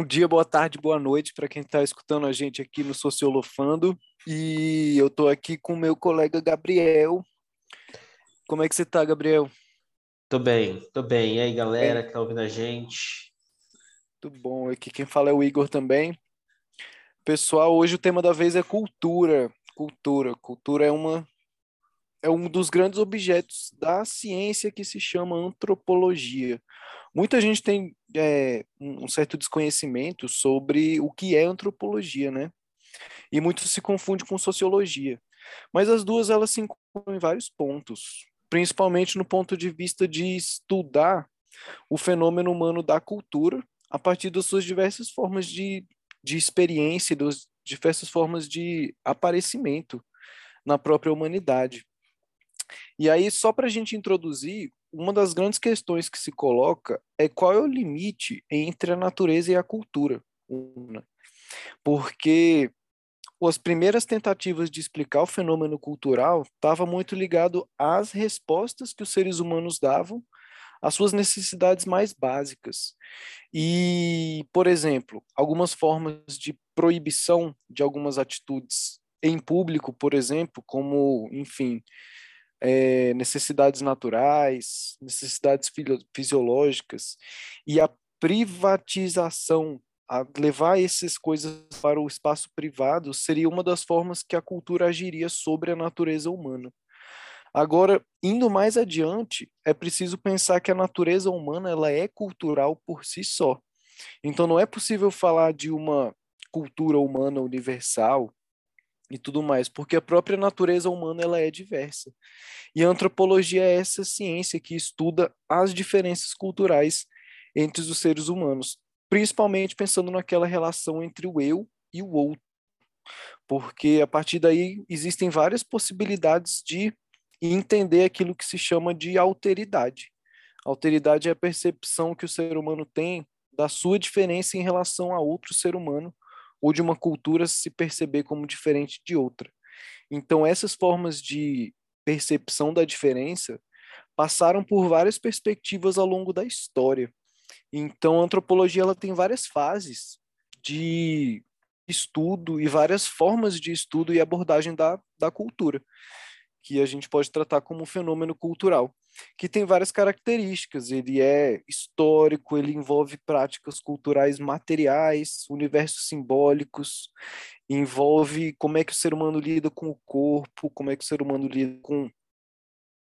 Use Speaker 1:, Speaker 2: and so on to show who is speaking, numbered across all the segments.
Speaker 1: Bom dia, boa tarde, boa noite para quem está escutando a gente aqui no Sociolofando. E eu estou aqui com o meu colega Gabriel. Como é que você está, Gabriel?
Speaker 2: Tô bem, tô bem. E aí, galera que tá ouvindo a gente?
Speaker 1: Tudo bom. Aqui quem fala é o Igor também. Pessoal, hoje o tema da vez é cultura. Cultura. Cultura é uma é um dos grandes objetos da ciência que se chama antropologia. Muita gente tem é, um certo desconhecimento sobre o que é antropologia, né? E muito se confunde com sociologia. Mas as duas elas se encontram em vários pontos, principalmente no ponto de vista de estudar o fenômeno humano da cultura a partir das suas diversas formas de, de experiência, das diversas formas de aparecimento na própria humanidade. E aí, só para a gente introduzir, uma das grandes questões que se coloca é qual é o limite entre a natureza e a cultura. Porque as primeiras tentativas de explicar o fenômeno cultural estavam muito ligado às respostas que os seres humanos davam às suas necessidades mais básicas. E, por exemplo, algumas formas de proibição de algumas atitudes em público, por exemplo, como, enfim, é, necessidades naturais, necessidades fisiológicas, e a privatização, a levar essas coisas para o espaço privado, seria uma das formas que a cultura agiria sobre a natureza humana. Agora, indo mais adiante, é preciso pensar que a natureza humana ela é cultural por si só. Então, não é possível falar de uma cultura humana universal e tudo mais, porque a própria natureza humana ela é diversa. E a antropologia é essa ciência que estuda as diferenças culturais entre os seres humanos, principalmente pensando naquela relação entre o eu e o outro. Porque a partir daí existem várias possibilidades de entender aquilo que se chama de alteridade. Alteridade é a percepção que o ser humano tem da sua diferença em relação a outro ser humano ou de uma cultura se perceber como diferente de outra. Então, essas formas de percepção da diferença passaram por várias perspectivas ao longo da história. Então, a antropologia ela tem várias fases de estudo e várias formas de estudo e abordagem da, da cultura, que a gente pode tratar como um fenômeno cultural que tem várias características. Ele é histórico, ele envolve práticas culturais materiais, universos simbólicos, envolve como é que o ser humano lida com o corpo, como é que o ser humano lida com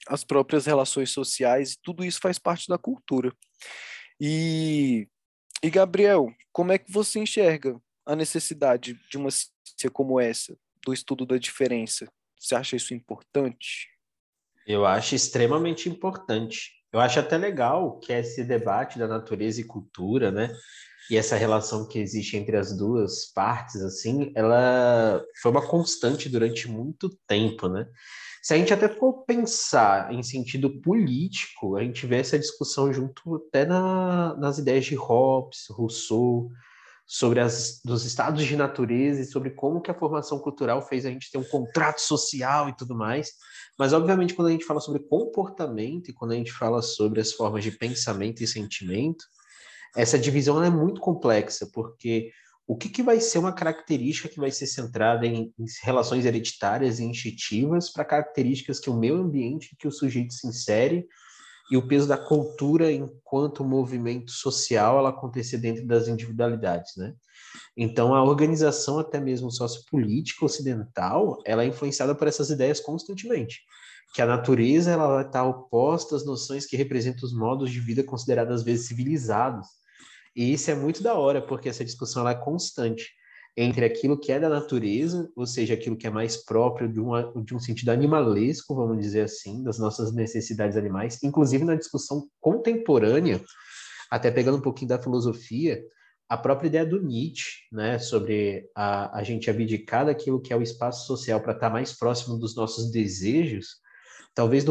Speaker 1: as próprias relações sociais, e tudo isso faz parte da cultura. E, e Gabriel, como é que você enxerga a necessidade de uma ciência como essa, do estudo da diferença? Você acha isso importante?
Speaker 2: Eu acho extremamente importante. Eu acho até legal que esse debate da natureza e cultura, né? E essa relação que existe entre as duas partes, assim, ela foi uma constante durante muito tempo, né? Se a gente até for pensar em sentido político, a gente vê essa discussão junto até na, nas ideias de Hobbes, Rousseau, sobre as dos estados de natureza e sobre como que a formação cultural fez a gente ter um contrato social e tudo mais. Mas obviamente quando a gente fala sobre comportamento e quando a gente fala sobre as formas de pensamento e sentimento, essa divisão é muito complexa, porque o que, que vai ser uma característica que vai ser centrada em, em relações hereditárias e instintivas para características que o meio ambiente que o sujeito se insere e o peso da cultura enquanto movimento social ela acontecer dentro das individualidades, né? Então a organização até mesmo sociopolítica ocidental, ela é influenciada por essas ideias constantemente, que a natureza ela estar oposta às noções que representam os modos de vida considerados às vezes civilizados. E isso é muito da hora, porque essa discussão ela é constante entre aquilo que é da natureza, ou seja, aquilo que é mais próprio de, uma, de um sentido animalesco, vamos dizer assim, das nossas necessidades animais, inclusive na discussão contemporânea, até pegando um pouquinho da filosofia, a própria ideia do Nietzsche, né, sobre a, a gente abdicar daquilo que é o espaço social para estar mais próximo dos nossos desejos, talvez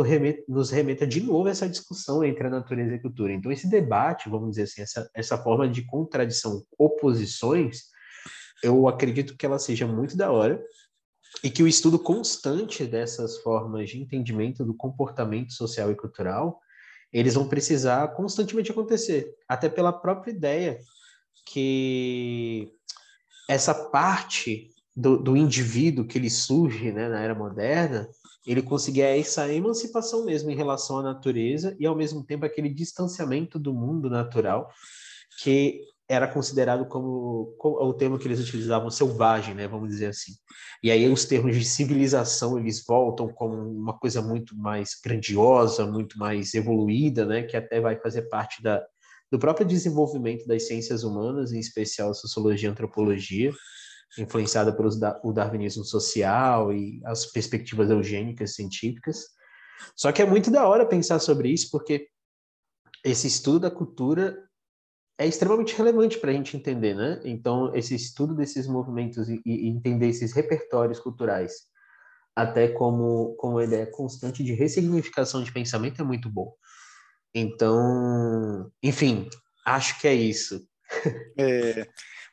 Speaker 2: nos remeta de novo essa discussão entre a natureza e a cultura. Então, esse debate, vamos dizer assim, essa, essa forma de contradição, oposições, eu acredito que ela seja muito da hora e que o estudo constante dessas formas de entendimento do comportamento social e cultural, eles vão precisar constantemente acontecer, até pela própria ideia que essa parte do, do indivíduo que ele surge né, na era moderna, ele conseguia essa emancipação mesmo em relação à natureza e, ao mesmo tempo, aquele distanciamento do mundo natural que era considerado como, como, o termo que eles utilizavam selvagem, né, vamos dizer assim. E aí os termos de civilização eles voltam como uma coisa muito mais grandiosa, muito mais evoluída, né, que até vai fazer parte da, do próprio desenvolvimento das ciências humanas, em especial sociologia e antropologia, influenciada pelo o darwinismo social e as perspectivas eugênicas científicas. Só que é muito da hora pensar sobre isso, porque esse estudo da cultura é extremamente relevante para a gente entender, né? Então, esse estudo desses movimentos e, e, entender esses repertórios culturais, até como, como uma ideia constante de ressignificação de pensamento, é muito bom. Então, enfim, acho que é isso.
Speaker 1: É,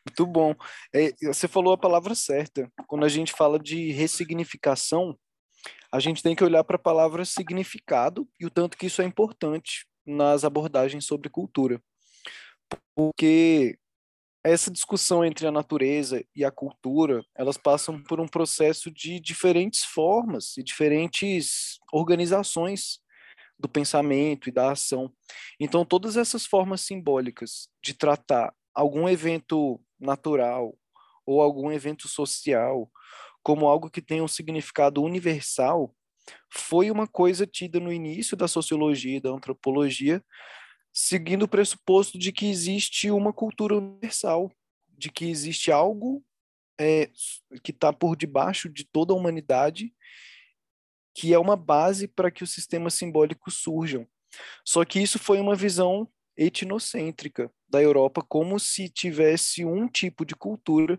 Speaker 1: muito bom. É, você falou a palavra certa. Quando a gente fala de ressignificação, a gente tem que olhar para a palavra significado e o tanto que isso é importante nas abordagens sobre cultura porque essa discussão entre a natureza e a cultura, elas passam por um processo de diferentes formas e diferentes organizações do pensamento e da ação. Então, todas essas formas simbólicas de tratar algum evento natural ou algum evento social como algo que tem um significado universal foi uma coisa tida no início da sociologia e da antropologia seguindo o pressuposto de que existe uma cultura universal, de que existe algo é, que está por debaixo de toda a humanidade, que é uma base para que os sistemas simbólicos surjam. Só que isso foi uma visão etnocêntrica da Europa, como se tivesse um tipo de cultura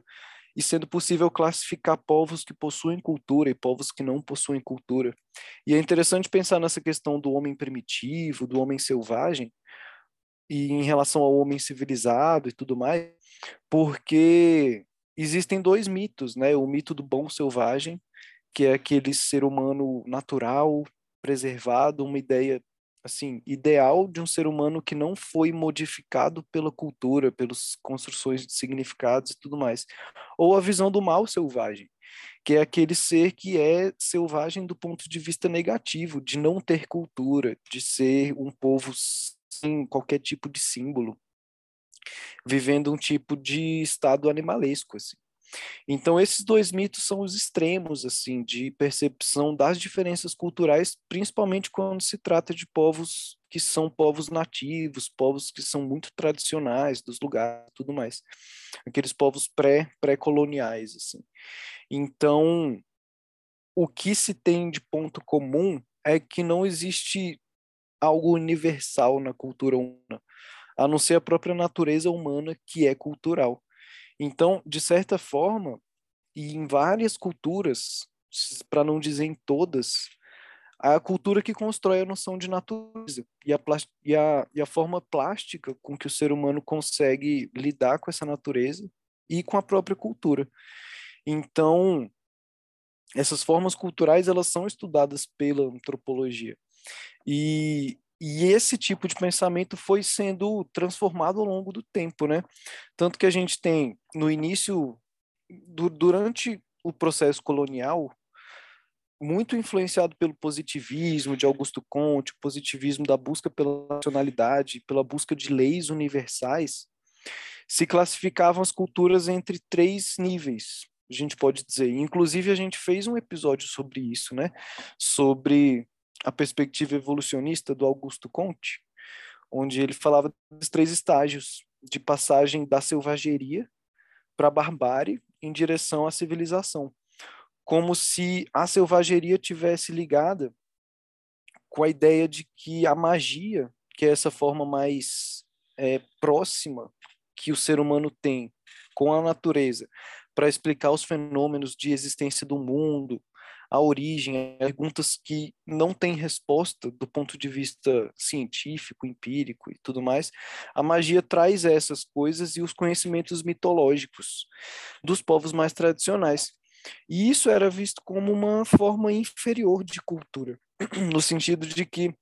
Speaker 1: e sendo possível classificar povos que possuem cultura e povos que não possuem cultura. E é interessante pensar nessa questão do homem primitivo, do homem selvagem, e em relação ao homem civilizado e tudo mais, porque existem dois mitos, né? O mito do bom selvagem, que é aquele ser humano natural, preservado, uma ideia assim, ideal de um ser humano que não foi modificado pela cultura, pelas construções de significados e tudo mais. Ou a visão do mal selvagem, que é aquele ser que é selvagem do ponto de vista negativo, de não ter cultura, de ser um povo sem qualquer tipo de símbolo, vivendo um tipo de estado animalesco, assim. Então esses dois mitos são os extremos assim de percepção das diferenças culturais, principalmente quando se trata de povos que são povos nativos, povos que são muito tradicionais dos lugares, tudo mais. Aqueles povos pré pré-coloniais assim. Então, o que se tem de ponto comum é que não existe algo universal na cultura humana, a não ser a própria natureza humana que é cultural. Então, de certa forma, e em várias culturas, para não dizer em todas, a cultura que constrói a noção de natureza e a, e, a, e a forma plástica com que o ser humano consegue lidar com essa natureza e com a própria cultura. Então, essas formas culturais elas são estudadas pela antropologia. E, e esse tipo de pensamento foi sendo transformado ao longo do tempo, né? Tanto que a gente tem, no início, do, durante o processo colonial, muito influenciado pelo positivismo de Augusto Comte, o positivismo da busca pela nacionalidade, pela busca de leis universais, se classificavam as culturas entre três níveis, a gente pode dizer. Inclusive, a gente fez um episódio sobre isso, né? Sobre a perspectiva evolucionista do Augusto Comte, onde ele falava dos três estágios de passagem da selvageria para a barbárie em direção à civilização, como se a selvageria tivesse ligada com a ideia de que a magia, que é essa forma mais é, próxima que o ser humano tem com a natureza para explicar os fenômenos de existência do mundo, a origem, perguntas que não têm resposta do ponto de vista científico, empírico e tudo mais. A magia traz essas coisas e os conhecimentos mitológicos dos povos mais tradicionais. E isso era visto como uma forma inferior de cultura, no sentido de que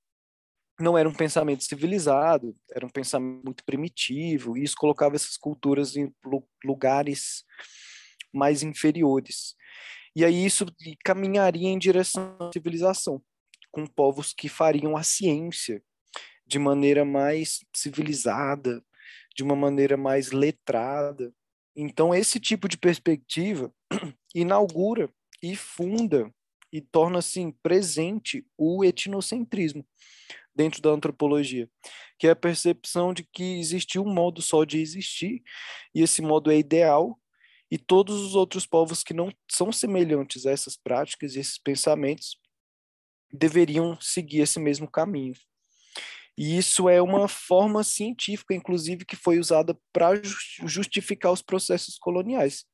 Speaker 1: não era um pensamento civilizado, era um pensamento muito primitivo, e isso colocava essas culturas em lugares mais inferiores. E aí isso caminharia em direção à civilização, com povos que fariam a ciência de maneira mais civilizada, de uma maneira mais letrada. Então, esse tipo de perspectiva inaugura e funda e torna assim presente o etnocentrismo dentro da antropologia, que é a percepção de que existe um modo só de existir e esse modo é ideal e todos os outros povos que não são semelhantes a essas práticas e esses pensamentos deveriam seguir esse mesmo caminho. E isso é uma forma científica, inclusive, que foi usada para justificar os processos coloniais.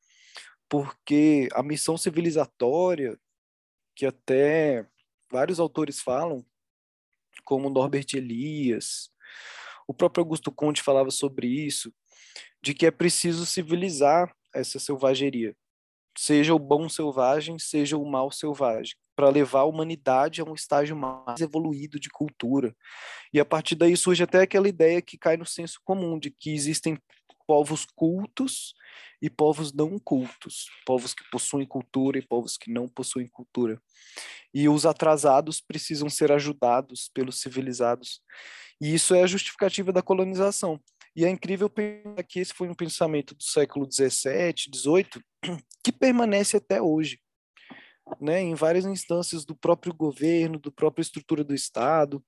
Speaker 1: Porque a missão civilizatória, que até vários autores falam, como Norbert Elias, o próprio Augusto Conte falava sobre isso, de que é preciso civilizar essa selvageria, seja o bom selvagem, seja o mal selvagem, para levar a humanidade a um estágio mais evoluído de cultura. E a partir daí surge até aquela ideia que cai no senso comum de que existem povos cultos e povos não cultos, povos que possuem cultura e povos que não possuem cultura. E os atrasados precisam ser ajudados pelos civilizados. E isso é a justificativa da colonização. E é incrível pensar que esse foi um pensamento do século XVII, XVIII, que permanece até hoje, né, em várias instâncias do próprio governo, do própria estrutura do Estado,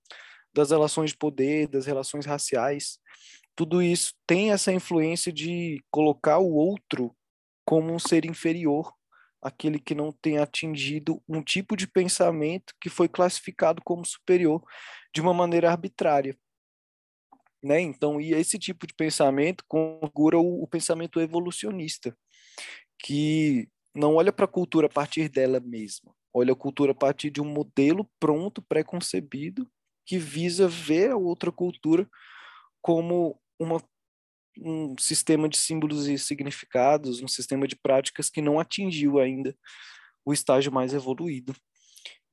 Speaker 1: das relações de poder, das relações raciais. Tudo isso tem essa influência de colocar o outro como um ser inferior, aquele que não tem atingido um tipo de pensamento que foi classificado como superior de uma maneira arbitrária. Né? Então, e esse tipo de pensamento configura o, o pensamento evolucionista, que não olha para a cultura a partir dela mesma, olha a cultura a partir de um modelo pronto, pré-concebido, que visa ver a outra cultura como uma, um sistema de símbolos e significados, um sistema de práticas que não atingiu ainda o estágio mais evoluído.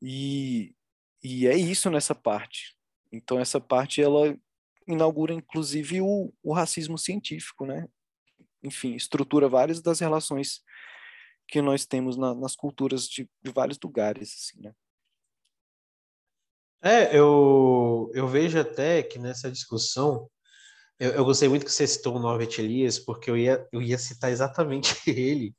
Speaker 1: E, e é isso nessa parte. Então, essa parte ela inaugura inclusive o, o racismo científico, né? Enfim, estrutura várias das relações que nós temos na, nas culturas de, de, vários lugares, assim, né?
Speaker 2: É, eu, eu vejo até que nessa discussão, eu, eu gostei muito que você citou o Norbert Elias, porque eu ia, eu ia citar exatamente ele,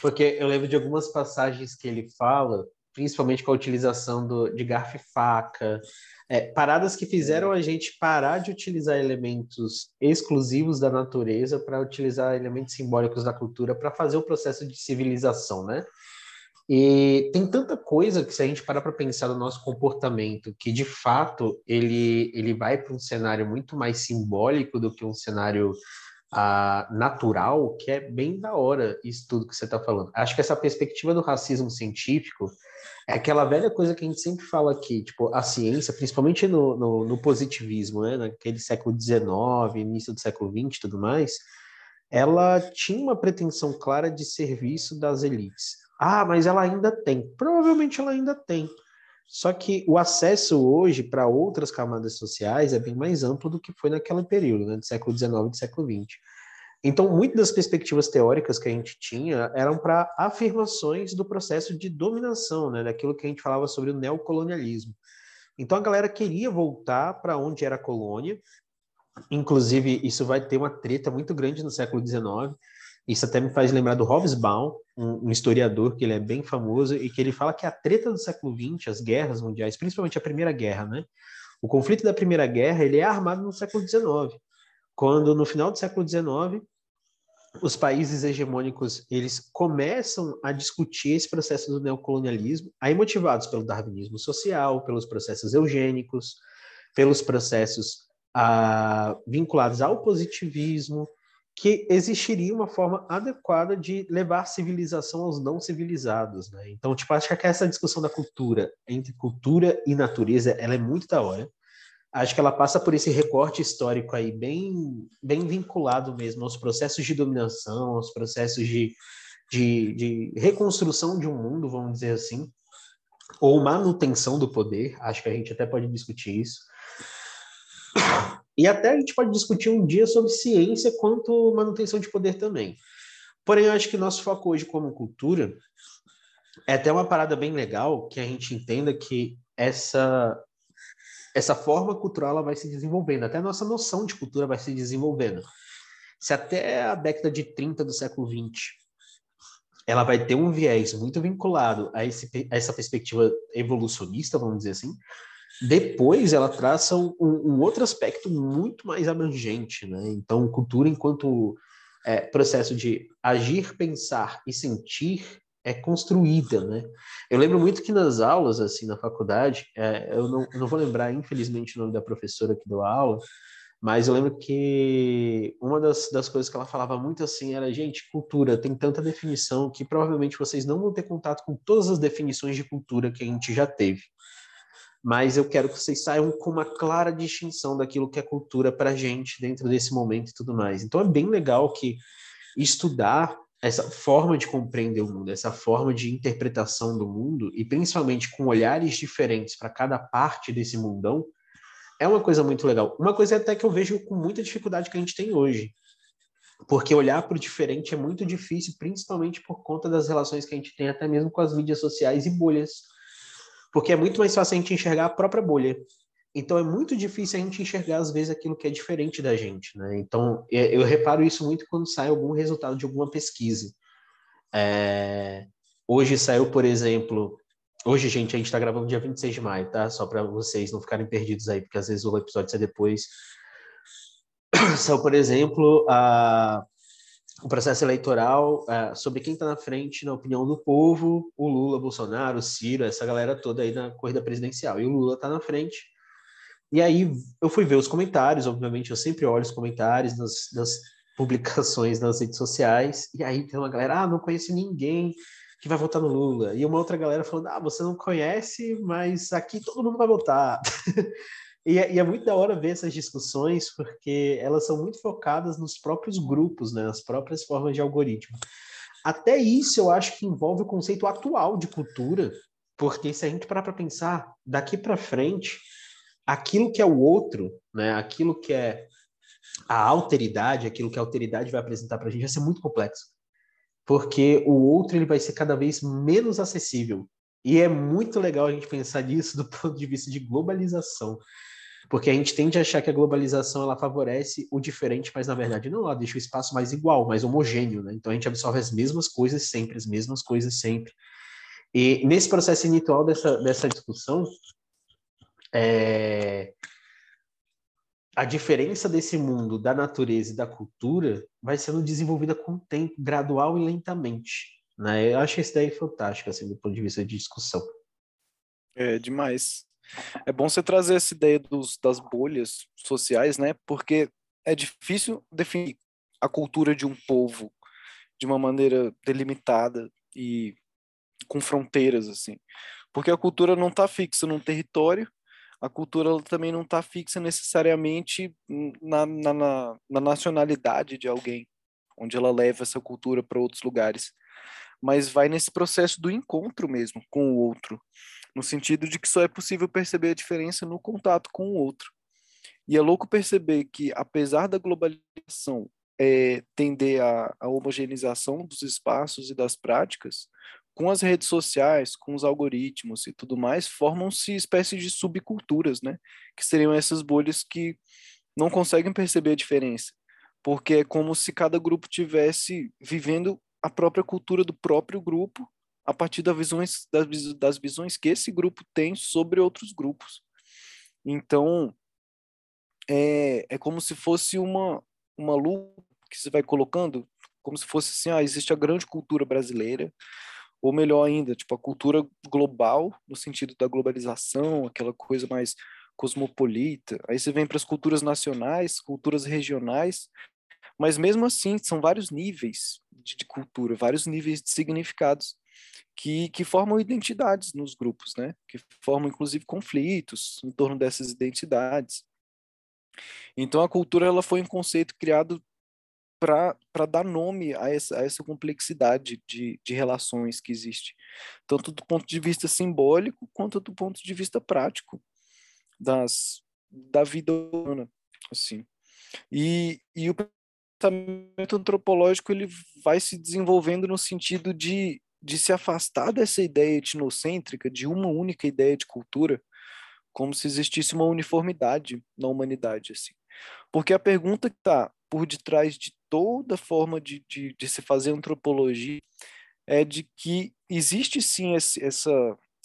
Speaker 2: porque eu lembro de algumas passagens que ele fala, principalmente com a utilização do, de garfo e faca, é, paradas que fizeram a gente parar de utilizar elementos exclusivos da natureza para utilizar elementos simbólicos da cultura para fazer o processo de civilização, né? E tem tanta coisa que se a gente parar para pensar no nosso comportamento, que de fato ele, ele vai para um cenário muito mais simbólico do que um cenário natural, que é bem da hora isso tudo que você está falando. Acho que essa perspectiva do racismo científico é aquela velha coisa que a gente sempre fala aqui, tipo, a ciência, principalmente no, no, no positivismo, né, naquele século XIX, início do século XX e tudo mais, ela tinha uma pretensão clara de serviço das elites. Ah, mas ela ainda tem. Provavelmente ela ainda tem. Só que o acesso hoje para outras camadas sociais é bem mais amplo do que foi naquele período, né, do século XIX e do século XX. Então, muitas das perspectivas teóricas que a gente tinha eram para afirmações do processo de dominação, né, daquilo que a gente falava sobre o neocolonialismo. Então, a galera queria voltar para onde era a colônia, inclusive, isso vai ter uma treta muito grande no século XIX. Isso até me faz lembrar do Hobsbawm, um, um historiador que ele é bem famoso e que ele fala que a treta do século XX, as guerras mundiais, principalmente a Primeira Guerra, né? O conflito da Primeira Guerra ele é armado no século XIX quando no final do século XIX os países hegemônicos eles começam a discutir esse processo do neocolonialismo, aí motivados pelo darwinismo social, pelos processos eugênicos, pelos processos ah, vinculados ao positivismo, que existiria uma forma adequada de levar civilização aos não civilizados, né? Então, tipo, acho que essa discussão da cultura entre cultura e natureza, ela é muito da hora acho que ela passa por esse recorte histórico aí, bem, bem vinculado mesmo aos processos de dominação, aos processos de, de, de reconstrução de um mundo, vamos dizer assim, ou manutenção do poder, acho que a gente até pode discutir isso. E até a gente pode discutir um dia sobre ciência quanto manutenção de poder também. Porém, eu acho que nosso foco hoje como cultura é até uma parada bem legal que a gente entenda que essa essa forma cultural ela vai se desenvolvendo, até a nossa noção de cultura vai se desenvolvendo. Se até a década de 30 do século 20 ela vai ter um viés muito vinculado a, esse, a essa perspectiva evolucionista, vamos dizer assim, depois ela traça um, um, outro aspecto muito mais abrangente, né? Então, cultura enquanto é, processo de agir, pensar e sentir é construída, né? Eu lembro muito que nas aulas, assim, na faculdade, é, eu, não, eu não vou lembrar, infelizmente, o nome da professora que deu a aula, mas eu lembro que uma das, das coisas que ela falava muito assim era, gente, cultura tem tanta definição que provavelmente vocês não vão ter contato com todas as definições de cultura que a gente já teve mas eu quero que vocês saiam com uma clara distinção daquilo que é cultura para a gente dentro desse momento e tudo mais. Então é bem legal que estudar essa forma de compreender o mundo, essa forma de interpretação do mundo, e principalmente com olhares diferentes para cada parte desse mundão, é uma coisa muito legal. Uma coisa até que eu vejo com muita dificuldade que a gente tem hoje. Porque olhar para o diferente é muito difícil, principalmente por conta das relações que a gente tem até mesmo com as mídias sociais e bolhas porque é muito mais fácil a gente enxergar a própria bolha. Então é muito difícil a gente enxergar às vezes aquilo que é diferente da gente, né? Então é, eu reparo isso muito quando sai algum resultado de alguma pesquisa. É... Hoje saiu, por exemplo, hoje gente a gente está gravando dia 26 de maio, tá? Só para vocês não ficarem perdidos aí, porque às vezes o episódio sai depois. Saiu, por exemplo, a o processo eleitoral uh, sobre quem está na frente, na opinião do povo, o Lula, Bolsonaro, Ciro, essa galera toda aí na corrida presidencial. E o Lula está na frente. E aí eu fui ver os comentários, obviamente eu sempre olho os comentários nas, nas publicações nas redes sociais, e aí tem uma galera, ah, não conheço ninguém que vai votar no Lula. E uma outra galera falando, ah, você não conhece, mas aqui todo mundo vai votar. E é, e é, muito da hora ver essas discussões, porque elas são muito focadas nos próprios grupos, né, nas próprias formas de algoritmo. Até isso eu acho que envolve o conceito atual de cultura, porque se a gente parar para pensar, daqui para frente, aquilo que é o outro, né, aquilo que é a alteridade, aquilo que a alteridade vai apresentar para a gente, vai ser muito complexo. Porque o outro ele vai ser cada vez menos acessível. E é muito legal a gente pensar nisso do ponto de vista de globalização porque a gente tende a achar que a globalização ela favorece o diferente, mas na verdade não, ela deixa o espaço mais igual, mais homogêneo, né? Então a gente absorve as mesmas coisas sempre, as mesmas coisas sempre. E nesse processo inicial dessa, dessa discussão, é... a diferença desse mundo, da natureza e da cultura, vai sendo desenvolvida com o tempo, gradual e lentamente. Né? Eu acho isso daí fantástico, assim, do ponto de vista de discussão.
Speaker 1: É demais. É bom você trazer essa ideia dos, das bolhas sociais, né? Porque é difícil definir a cultura de um povo de uma maneira delimitada e com fronteiras, assim. Porque a cultura não está fixa num território, a cultura também não está fixa necessariamente na, na, na, na nacionalidade de alguém, onde ela leva essa cultura para outros lugares. Mas vai nesse processo do encontro mesmo com o outro no sentido de que só é possível perceber a diferença no contato com o outro. E é louco perceber que, apesar da globalização é, tender à, à homogeneização dos espaços e das práticas, com as redes sociais, com os algoritmos e tudo mais, formam-se espécies de subculturas, né? Que seriam essas bolhas que não conseguem perceber a diferença, porque é como se cada grupo tivesse vivendo a própria cultura do próprio grupo a partir das visões, das, das visões que esse grupo tem sobre outros grupos. Então, é, é como se fosse uma, uma lupa que você vai colocando, como se fosse assim, ah, existe a grande cultura brasileira, ou melhor ainda, tipo a cultura global, no sentido da globalização, aquela coisa mais cosmopolita. Aí você vem para as culturas nacionais, culturas regionais, mas mesmo assim são vários níveis de, de cultura, vários níveis de significados que, que formam identidades nos grupos, né? Que formam inclusive conflitos em torno dessas identidades. Então a cultura ela foi um conceito criado para dar nome a essa, a essa complexidade de, de relações que existe, tanto do ponto de vista simbólico quanto do ponto de vista prático das, da vida humana. assim. E, e o pensamento antropológico ele vai se desenvolvendo no sentido de, de se afastar dessa ideia etnocêntrica, de uma única ideia de cultura, como se existisse uma uniformidade na humanidade, assim. Porque a pergunta que está por detrás de toda forma de, de, de, se fazer antropologia é de que existe sim esse, essa,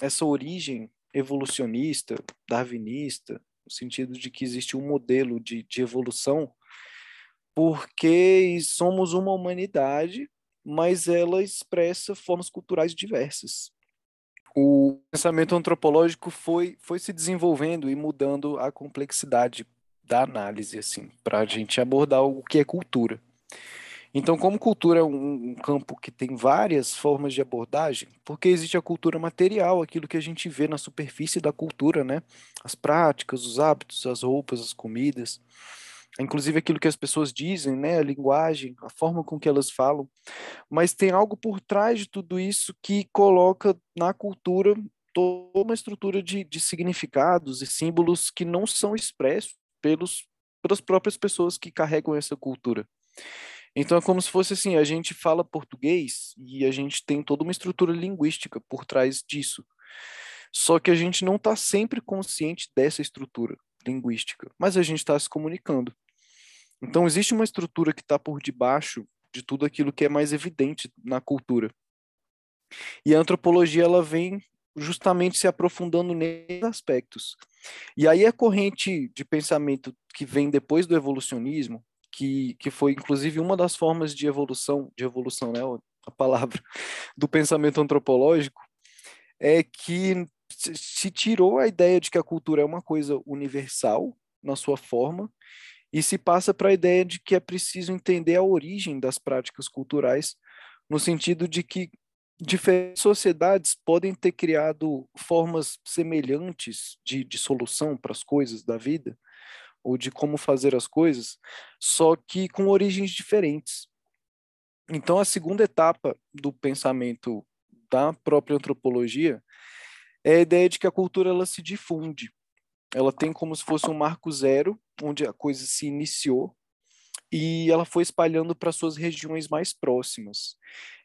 Speaker 1: essa origem evolucionista, darwinista, no sentido de que existe um modelo de, de evolução, porque somos uma humanidade, mas ela expressa formas culturais diversas. O pensamento antropológico foi, foi se desenvolvendo e mudando a complexidade da análise, assim, para a gente abordar o que é cultura. Então, como cultura é um, um, campo que tem várias formas de abordagem, porque existe a cultura material, aquilo que a gente vê na superfície da cultura, né? As práticas, os hábitos, as roupas, as comidas, inclusive aquilo que as pessoas dizem, né? A linguagem, a forma com que elas falam. Mas tem algo por trás de tudo isso que coloca na cultura toda uma estrutura de, de significados e símbolos que não são expressos pelos, pelas próprias pessoas que carregam essa cultura. Então é como se fosse assim, a gente fala português e a gente tem toda uma estrutura linguística por trás disso. Só que a gente não está sempre consciente dessa estrutura linguística, mas a gente está se comunicando. Então existe uma estrutura que está por debaixo de tudo aquilo que é mais evidente na cultura. E a antropologia ela vem justamente se aprofundando nesses aspectos. E aí a corrente de pensamento que vem depois do evolucionismo, que, que foi inclusive uma das formas de evolução, de evolução, né, a palavra, do pensamento antropológico, é que se tirou a ideia de que a cultura é uma coisa universal na sua forma e se passa para a ideia de que é preciso entender a origem das práticas culturais, no sentido de que diferentes sociedades podem ter criado formas semelhantes de, de solução para as coisas da vida, ou de como fazer as coisas, só que com origens diferentes. Então, a segunda etapa do pensamento da própria antropologia é a ideia de que a cultura ela se difunde. Ela tem como se fosse um marco zero, onde a coisa se iniciou, e ela foi espalhando para suas regiões mais próximas.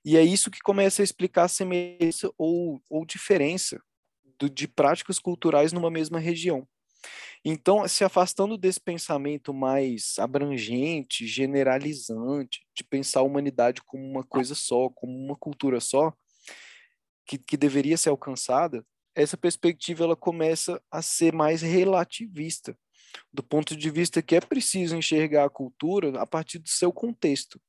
Speaker 1: E é isso que começa a explicar a semelhança ou, ou diferença do, de práticas culturais numa mesma região. Então, se afastando desse pensamento mais abrangente, generalizante, de pensar a humanidade como uma coisa só, como uma cultura só, que, que deveria ser alcançada, essa perspectiva ela começa a ser mais relativista, do ponto de vista que é preciso enxergar a cultura a partir do seu contexto.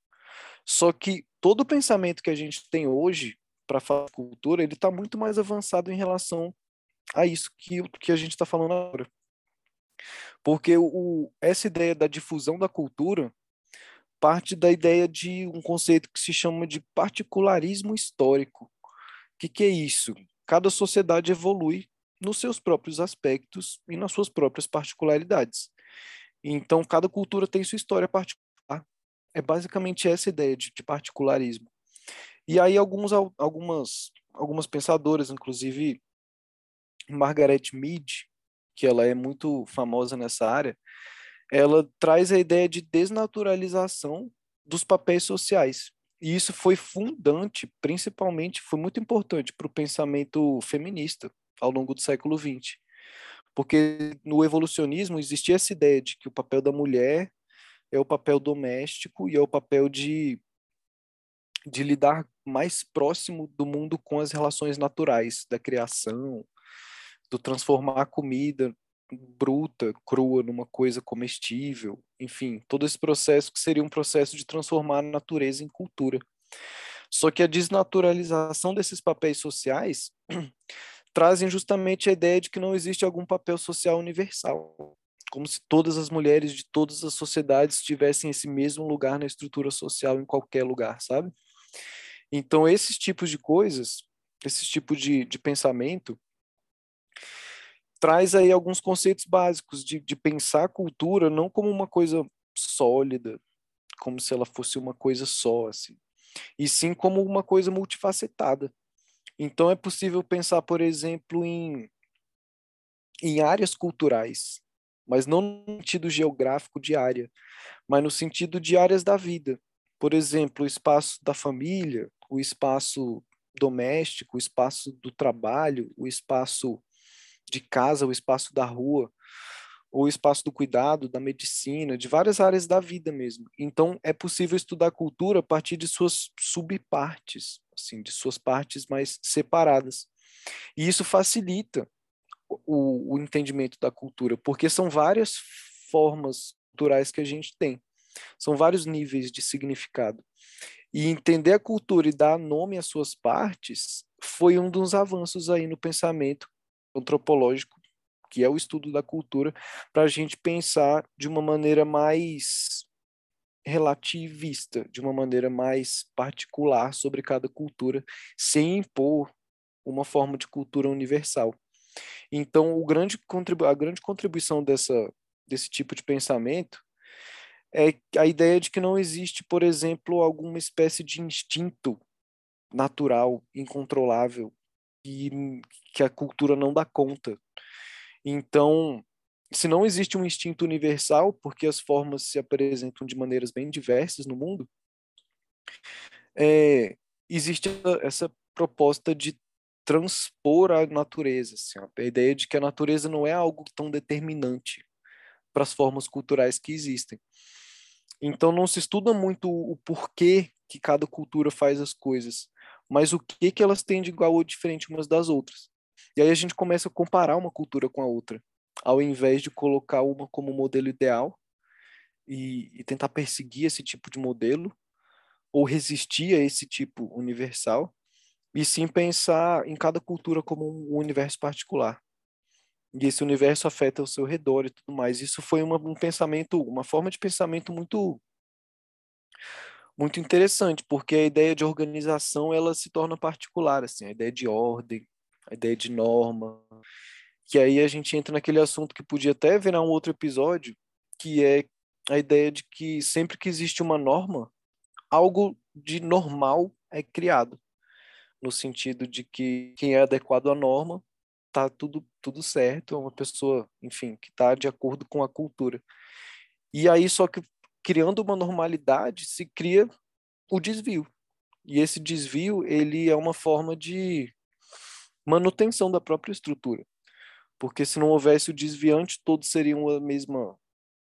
Speaker 1: Só que todo o pensamento que a gente tem hoje para falar de cultura, ele está muito mais avançado em relação a isso que, que a gente está falando agora. Porque o, essa ideia da difusão da cultura parte da ideia de um conceito que se chama de particularismo histórico. O que, que é isso? Cada sociedade evolui nos seus próprios aspectos e nas suas próprias particularidades. Então, cada cultura tem sua história particular. É basicamente essa ideia de, de particularismo. E aí, alguns, algumas, algumas pensadoras, inclusive Margaret Mead, que ela é muito famosa nessa área, ela traz a ideia de desnaturalização dos papéis sociais. E isso foi fundante, principalmente, foi muito importante para o pensamento feminista ao longo do século XX. Porque no evolucionismo existia essa ideia de que o papel da mulher é o papel doméstico e é o papel de, de lidar mais próximo do mundo com as relações naturais, da criação, do transformar a comida bruta, crua, numa coisa comestível, enfim, todo esse processo que seria um processo de transformar a natureza em cultura. Só que a desnaturalização desses papéis sociais trazem justamente a ideia de que não existe algum papel social universal, como se todas as mulheres de todas as sociedades tivessem esse mesmo lugar na estrutura social em qualquer lugar, sabe? Então, esses tipos de coisas, esses tipos de, de pensamento, traz aí alguns conceitos básicos de, de pensar a cultura não como uma coisa sólida, como se ela fosse uma coisa só, assim, e sim como uma coisa multifacetada. Então é possível pensar, por exemplo, em, em áreas culturais mas não no sentido geográfico de área, mas no sentido de áreas da vida. Por exemplo, o espaço da família, o espaço doméstico, o espaço do trabalho, o espaço de casa, o espaço da rua, o espaço do cuidado, da medicina, de várias áreas da vida mesmo. Então, é possível estudar cultura a partir de suas subpartes, assim, de suas partes mais separadas. E isso facilita o, o entendimento da cultura, porque são várias formas culturais que a gente tem. São vários níveis de significado. E entender a cultura e dar nome às suas partes foi um dos avanços aí no pensamento antropológico, que é o estudo da cultura, para a gente pensar de uma maneira mais relativista, de uma maneira mais particular sobre cada cultura, sem impor uma forma de cultura universal. Então, o grande a grande contribuição dessa, desse tipo de pensamento é a ideia de que não existe, por exemplo, alguma espécie de instinto natural, incontrolável, e que a cultura não dá conta. Então, se não existe um instinto universal, porque as formas se apresentam de maneiras bem diversas no mundo, é, existe essa proposta de transpor a natureza, assim, a ideia de que a natureza não é algo tão determinante para as formas culturais que existem. Então não se estuda muito o porquê que cada cultura faz as coisas, mas o que que elas têm de igual ou diferente umas das outras. E aí a gente começa a comparar uma cultura com a outra, ao invés de colocar uma como modelo ideal e, e tentar perseguir esse tipo de modelo ou resistir a esse tipo universal, e sim pensar em cada cultura como um universo particular. E esse universo afeta o seu redor e tudo mais. Isso foi uma, um pensamento, uma forma de pensamento muito muito interessante, porque a ideia de organização ela se torna particular, assim, a ideia de ordem, a ideia de norma, que aí a gente entra naquele assunto que podia até virar um outro episódio, que é a ideia de que sempre que existe uma norma, algo de normal é criado no sentido de que quem é adequado à norma tá tudo tudo certo, é uma pessoa, enfim, que está de acordo com a cultura. E aí só que criando uma normalidade se cria o desvio. E esse desvio, ele é uma forma de manutenção da própria estrutura. Porque se não houvesse o desviante, todos seriam a mesma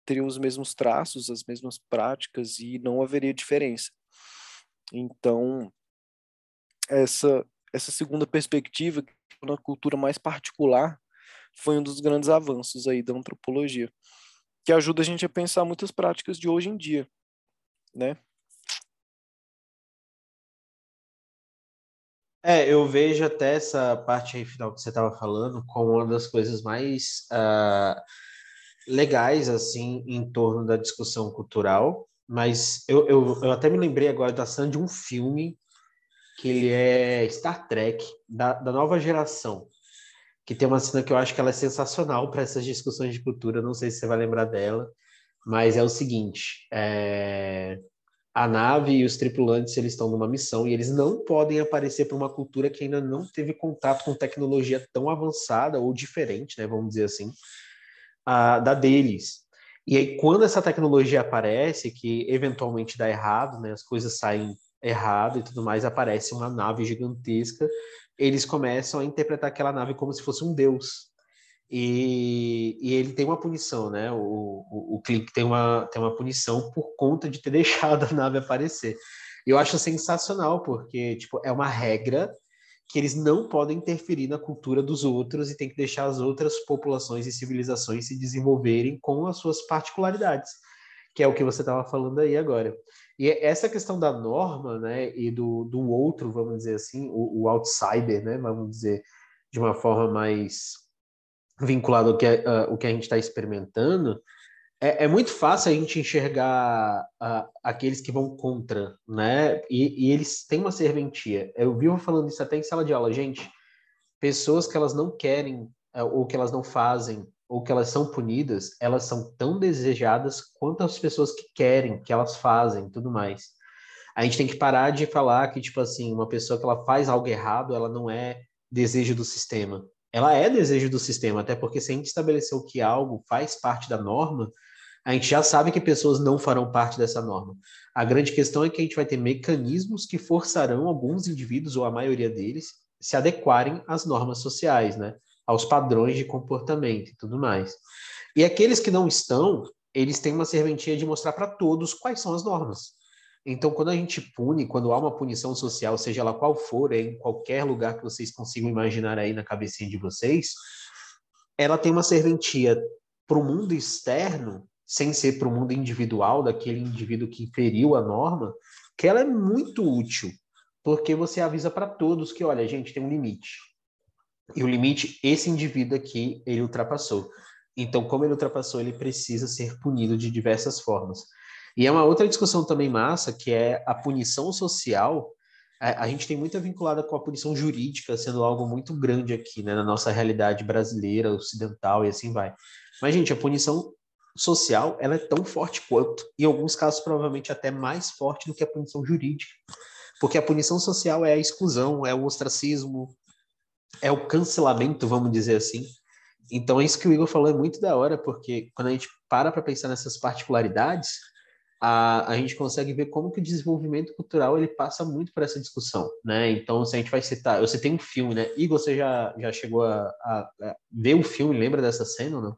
Speaker 1: teriam os mesmos traços, as mesmas práticas e não haveria diferença. Então, essa essa segunda perspectiva, na cultura mais particular, foi um dos grandes avanços aí da antropologia, que ajuda a gente a pensar muitas práticas de hoje em dia, né?
Speaker 2: É, eu vejo até essa parte aí final que você estava falando como uma das coisas mais uh, legais, assim, em torno da discussão cultural, mas eu, eu, eu até me lembrei agora da cena de um filme que ele é Star Trek da, da nova geração, que tem uma cena que eu acho que ela é sensacional para essas discussões de cultura. Não sei se você vai lembrar dela, mas é o seguinte: é... a nave e os tripulantes eles estão numa missão e eles não podem aparecer para uma cultura que ainda não teve contato com tecnologia tão avançada ou diferente, né? Vamos dizer assim, a, da deles. E aí, quando essa tecnologia aparece, que eventualmente dá errado, né? As coisas saem errado e tudo mais, aparece uma nave gigantesca. Eles começam a interpretar aquela nave como se fosse um deus. E, e ele tem uma punição, né? O, o, o tem uma, tem uma punição por conta de ter deixado a nave aparecer. E eu acho sensacional, porque tipo, é uma regra que eles não podem interferir na cultura dos outros e tem que deixar as outras populações e civilizações se desenvolverem com as suas particularidades, que é o que você estava falando aí agora. E essa questão da norma, né, e do, do outro, vamos dizer assim, o, o outsider, né, vamos dizer, de uma forma mais vinculada ao que, uh, o que a gente está experimentando, é, é, muito fácil a gente enxergar uh, aqueles que vão contra, né, e, e, eles têm uma serventia. Eu vivo falando isso até em sala de aula, gente, pessoas que elas não querem uh, ou que elas não fazem ou que elas são punidas, elas são tão desejadas quanto as pessoas que querem, que elas fazem, tudo mais. A gente tem que parar de falar que, tipo assim, uma pessoa que ela faz algo errado, ela não é desejo do sistema. Ela é desejo do sistema, até porque se a gente estabeleceu que algo faz parte da norma, a gente já sabe que pessoas não farão parte dessa norma. A grande questão é que a gente vai ter mecanismos que forçarão alguns indivíduos, ou a maioria deles, se adequarem às normas sociais, né? aos padrões de comportamento e tudo mais. E aqueles que não estão, eles têm uma serventia de mostrar para todos quais são as normas. Então, quando a gente pune, quando há uma punição social, seja ela qual for, em qualquer lugar que vocês consigam imaginar aí na cabecinha de vocês, ela tem uma serventia para o mundo externo sem ser para o mundo individual, daquele indivíduo que feriu a norma, que ela é muito útil, porque você avisa para todos que, olha, gente, tem um limite. E o limite, esse indivíduo aqui, ele ultrapassou. Então, como ele ultrapassou, ele precisa ser punido de diversas formas. E é uma outra discussão também massa, que é a punição social. A, a gente tem muita vinculada com a punição jurídica, sendo algo muito grande aqui, né, na nossa realidade brasileira, ocidental e assim vai. Mas, gente, a punição social ela é tão forte quanto, em alguns casos provavelmente até mais forte do que a punição jurídica, porque a punição social é a exclusão, é o ostracismo, é o cancelamento, vamos dizer assim. Então isso que o Igor falou é muito da hora, porque quando a gente para para pensar nessas particularidades, a, a gente consegue ver como que o desenvolvimento cultural ele passa muito por essa discussão, né? Então, se a gente vai citar, você tem um filme, né? Igor, você já, já chegou a, a, a ver o filme, lembra dessa cena ou não?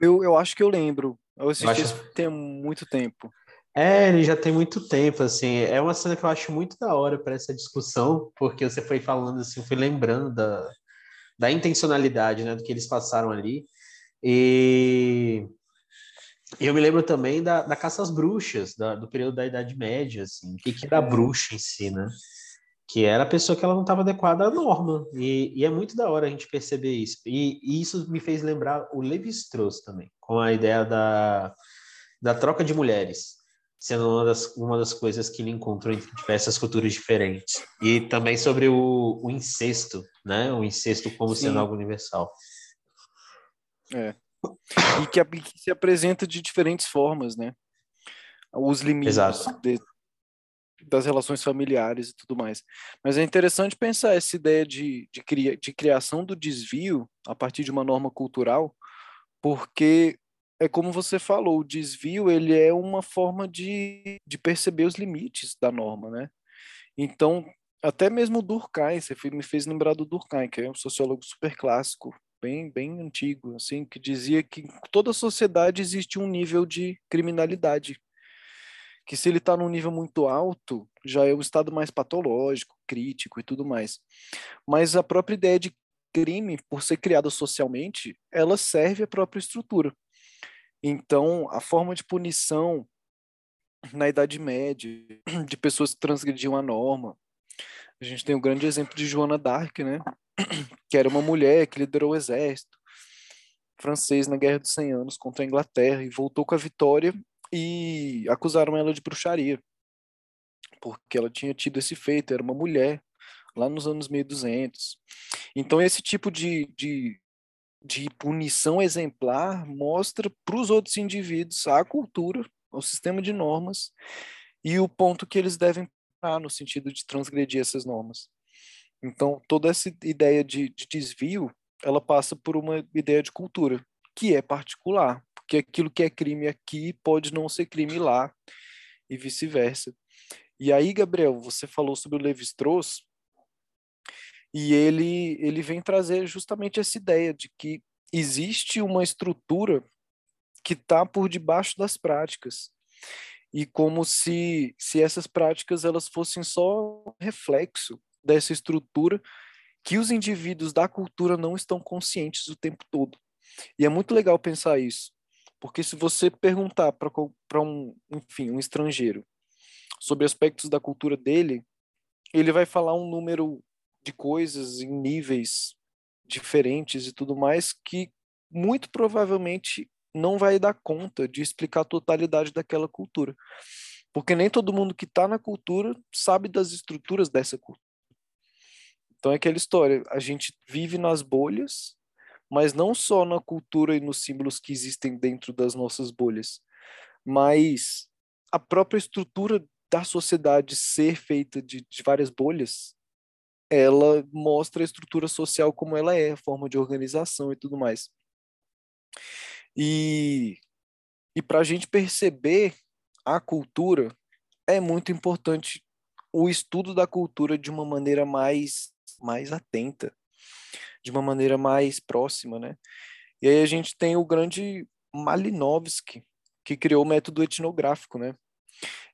Speaker 1: Eu, eu acho que eu lembro. Eu assisti eu acho... tem muito tempo.
Speaker 2: É, ele já tem muito tempo, assim. É uma cena que eu acho muito da hora para essa discussão, porque você foi falando assim, eu fui lembrando da, da intencionalidade, né, do que eles passaram ali. E eu me lembro também da, da caça às bruxas, da, do período da Idade Média, assim. O que, que era a bruxa em si, né? que era a pessoa que ela não estava adequada à norma. E, e, é muito da hora a gente perceber isso. E, e isso me fez lembrar o Levi-Strauss também, com a ideia da, da troca de mulheres, sendo uma das, uma das coisas que ele encontrou entre diversas culturas diferentes. E também sobre o, o incesto, né? O incesto como Sim. sendo algo universal.
Speaker 1: É. E que, que, se apresenta de diferentes formas, né? Os limites de, das relações familiares e tudo mais. Mas é interessante pensar essa ideia de, de, cria, de criação do desvio a partir de uma norma cultural, porque é como você falou, o desvio ele é uma forma de, de perceber os limites da norma, né? Então, até mesmo Durkheim, você me fez lembrar do Durkheim, que é um sociólogo super clássico, bem, bem antigo, assim, que dizia que em toda sociedade existe um nível de criminalidade que se ele está num nível muito alto, já é o estado mais patológico, crítico e tudo mais. Mas a própria ideia de crime, por ser criada socialmente, ela serve à própria estrutura. Então, a forma de punição na Idade Média, de pessoas que transgrediam a norma, a gente tem o grande exemplo de Joana d'Arc, né? que era uma mulher que liderou o exército francês na Guerra dos 100 Anos contra a Inglaterra e voltou com a vitória e acusaram ela de bruxaria, porque ela tinha tido esse feito, era uma mulher, lá nos anos 1200. Então, esse tipo de, de, de punição exemplar mostra para os outros indivíduos a cultura, o sistema de normas e o ponto que eles devem no sentido de transgredir essas normas. Então, toda essa ideia de, de desvio, ela passa por uma ideia de cultura, que é particular, que aquilo que é crime aqui pode não ser crime lá e vice-versa. E aí, Gabriel, você falou sobre o Levi-Strauss e ele ele vem trazer justamente essa ideia de que existe uma estrutura que está por debaixo das práticas e como se se essas práticas elas fossem só reflexo dessa estrutura que os indivíduos da cultura não estão conscientes o tempo todo. E é muito legal pensar isso, porque se você perguntar para um, enfim, um estrangeiro sobre aspectos da cultura dele, ele vai falar um número de coisas em níveis diferentes e tudo mais que muito provavelmente não vai dar conta de explicar a totalidade daquela cultura. Porque nem todo mundo que está na cultura sabe das estruturas dessa cultura. Então é aquela história, a gente vive nas bolhas mas não só na cultura e nos símbolos que existem dentro das nossas bolhas, mas a própria estrutura da sociedade ser feita de, de várias bolhas ela mostra a estrutura social como ela é, a forma de organização e tudo mais. E, e para a gente perceber a cultura, é muito importante o estudo da cultura de uma maneira mais, mais atenta, de uma maneira mais próxima, né? E aí a gente tem o grande Malinowski, que criou o método etnográfico, né?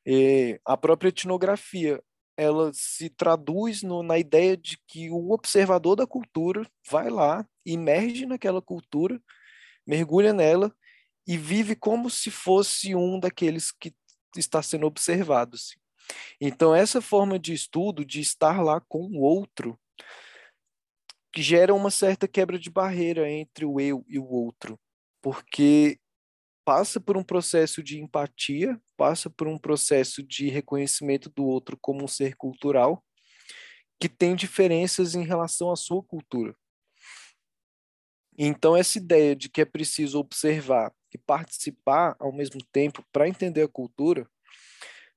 Speaker 1: E a própria etnografia, ela se traduz no, na ideia de que o observador da cultura vai lá, emerge naquela cultura, mergulha nela e vive como se fosse um daqueles que está sendo observado. Assim. Então, essa forma de estudo, de estar lá com o outro, gera uma certa quebra de barreira entre o eu e o outro, porque passa por um processo de empatia, passa por um processo de reconhecimento do outro como um ser cultural, que tem diferenças em relação à sua cultura. Então, essa ideia de que é preciso observar e participar ao mesmo tempo para entender a cultura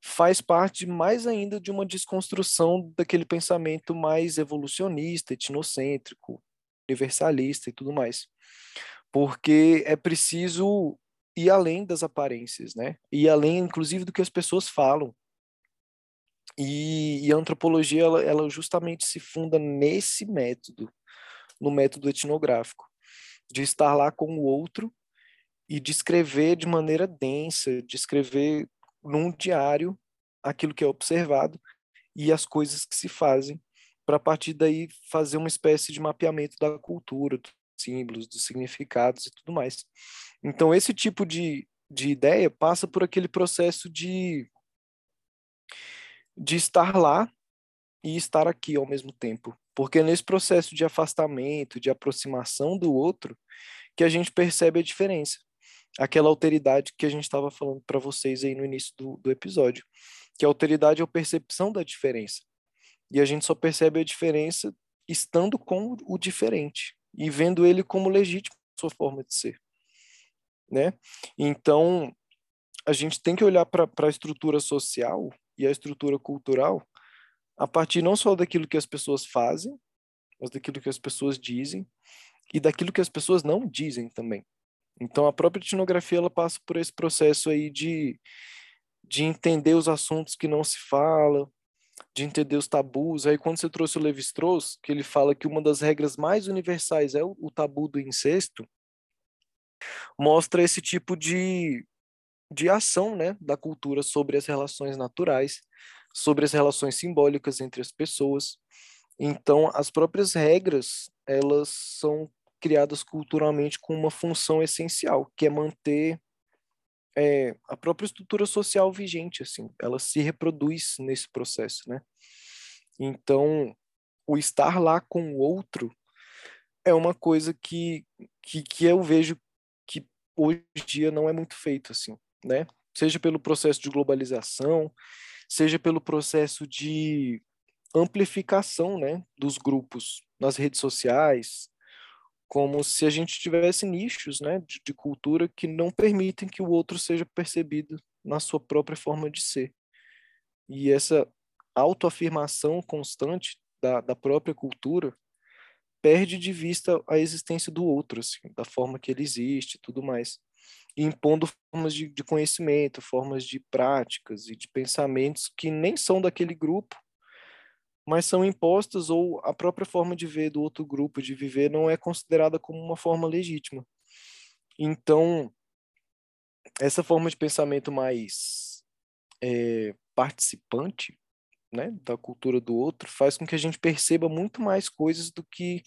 Speaker 1: faz parte mais ainda de uma desconstrução daquele pensamento mais evolucionista, etnocêntrico, universalista e tudo mais. Porque é preciso ir além das aparências, né? Ir além, inclusive, do que as pessoas falam. E, e a antropologia, ela, ela justamente se funda nesse método, no método etnográfico, de estar lá com o outro e descrever de maneira densa, descrever num diário aquilo que é observado e as coisas que se fazem, para a partir daí fazer uma espécie de mapeamento da cultura, dos símbolos, dos significados e tudo mais. Então, esse tipo de, de ideia passa por aquele processo de, de estar lá e estar aqui ao mesmo tempo. Porque nesse processo de afastamento, de aproximação do outro, que a gente percebe a diferença aquela alteridade que a gente estava falando para vocês aí no início do, do episódio, que a alteridade é a percepção da diferença. E a gente só percebe a diferença estando com o diferente e vendo ele como legítimo sua forma de ser, né? Então, a gente tem que olhar para a estrutura social e a estrutura cultural a partir não só daquilo que as pessoas fazem, mas daquilo que as pessoas dizem e daquilo que as pessoas não dizem também. Então a própria etnografia ela passa por esse processo aí de, de entender os assuntos que não se fala, de entender os tabus. Aí quando você trouxe o Levi-Strauss, que ele fala que uma das regras mais universais é o, o tabu do incesto, mostra esse tipo de, de ação né, da cultura sobre as relações naturais, sobre as relações simbólicas entre as pessoas. Então, as próprias regras, elas são criadas culturalmente com uma função essencial, que é manter é, a própria estrutura social vigente, assim, ela se reproduz nesse processo, né? Então, o estar lá com o outro é uma coisa que, que, que eu vejo que hoje em dia não é muito feito, assim, né? Seja pelo processo de globalização, seja pelo processo de amplificação, né, dos grupos nas redes sociais, como se a gente tivesse nichos né, de, de, cultura que não permitem que o outro seja percebido na sua própria forma de ser. E essa autoafirmação constante da, da própria cultura perde de vista a existência do outro, assim, da forma que ele existe e tudo mais. Impondo formas de, de conhecimento, formas de práticas e de pensamentos que nem são daquele grupo mas são impostas ou a própria forma de ver do outro grupo de viver não é considerada como uma forma legítima. Então, essa forma de pensamento mais é, participante né, da cultura do outro faz com que a gente perceba muito mais coisas do que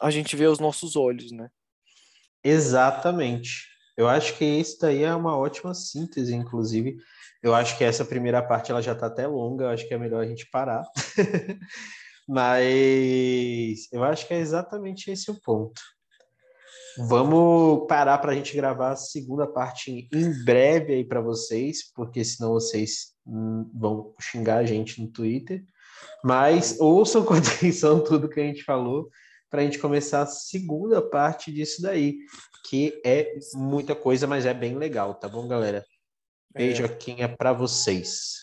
Speaker 1: a gente vê aos nossos olhos, né?
Speaker 2: Exatamente. Eu acho que isso daí é uma ótima síntese, inclusive, eu acho que essa primeira parte ela já está até longa, eu acho que é melhor a gente parar. Mas eu acho que é exatamente esse o ponto. Vamos parar para a gente gravar a segunda parte em breve aí para vocês, porque senão vocês hum, vão xingar a gente no Twitter. Mas ouçam com atenção tudo que a gente falou para a gente começar a segunda parte disso daí, que é muita coisa, mas é bem legal, tá bom, galera? Beijo é. é para vocês.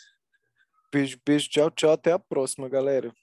Speaker 1: Beijo, beijo, tchau, tchau. Até a próxima, galera.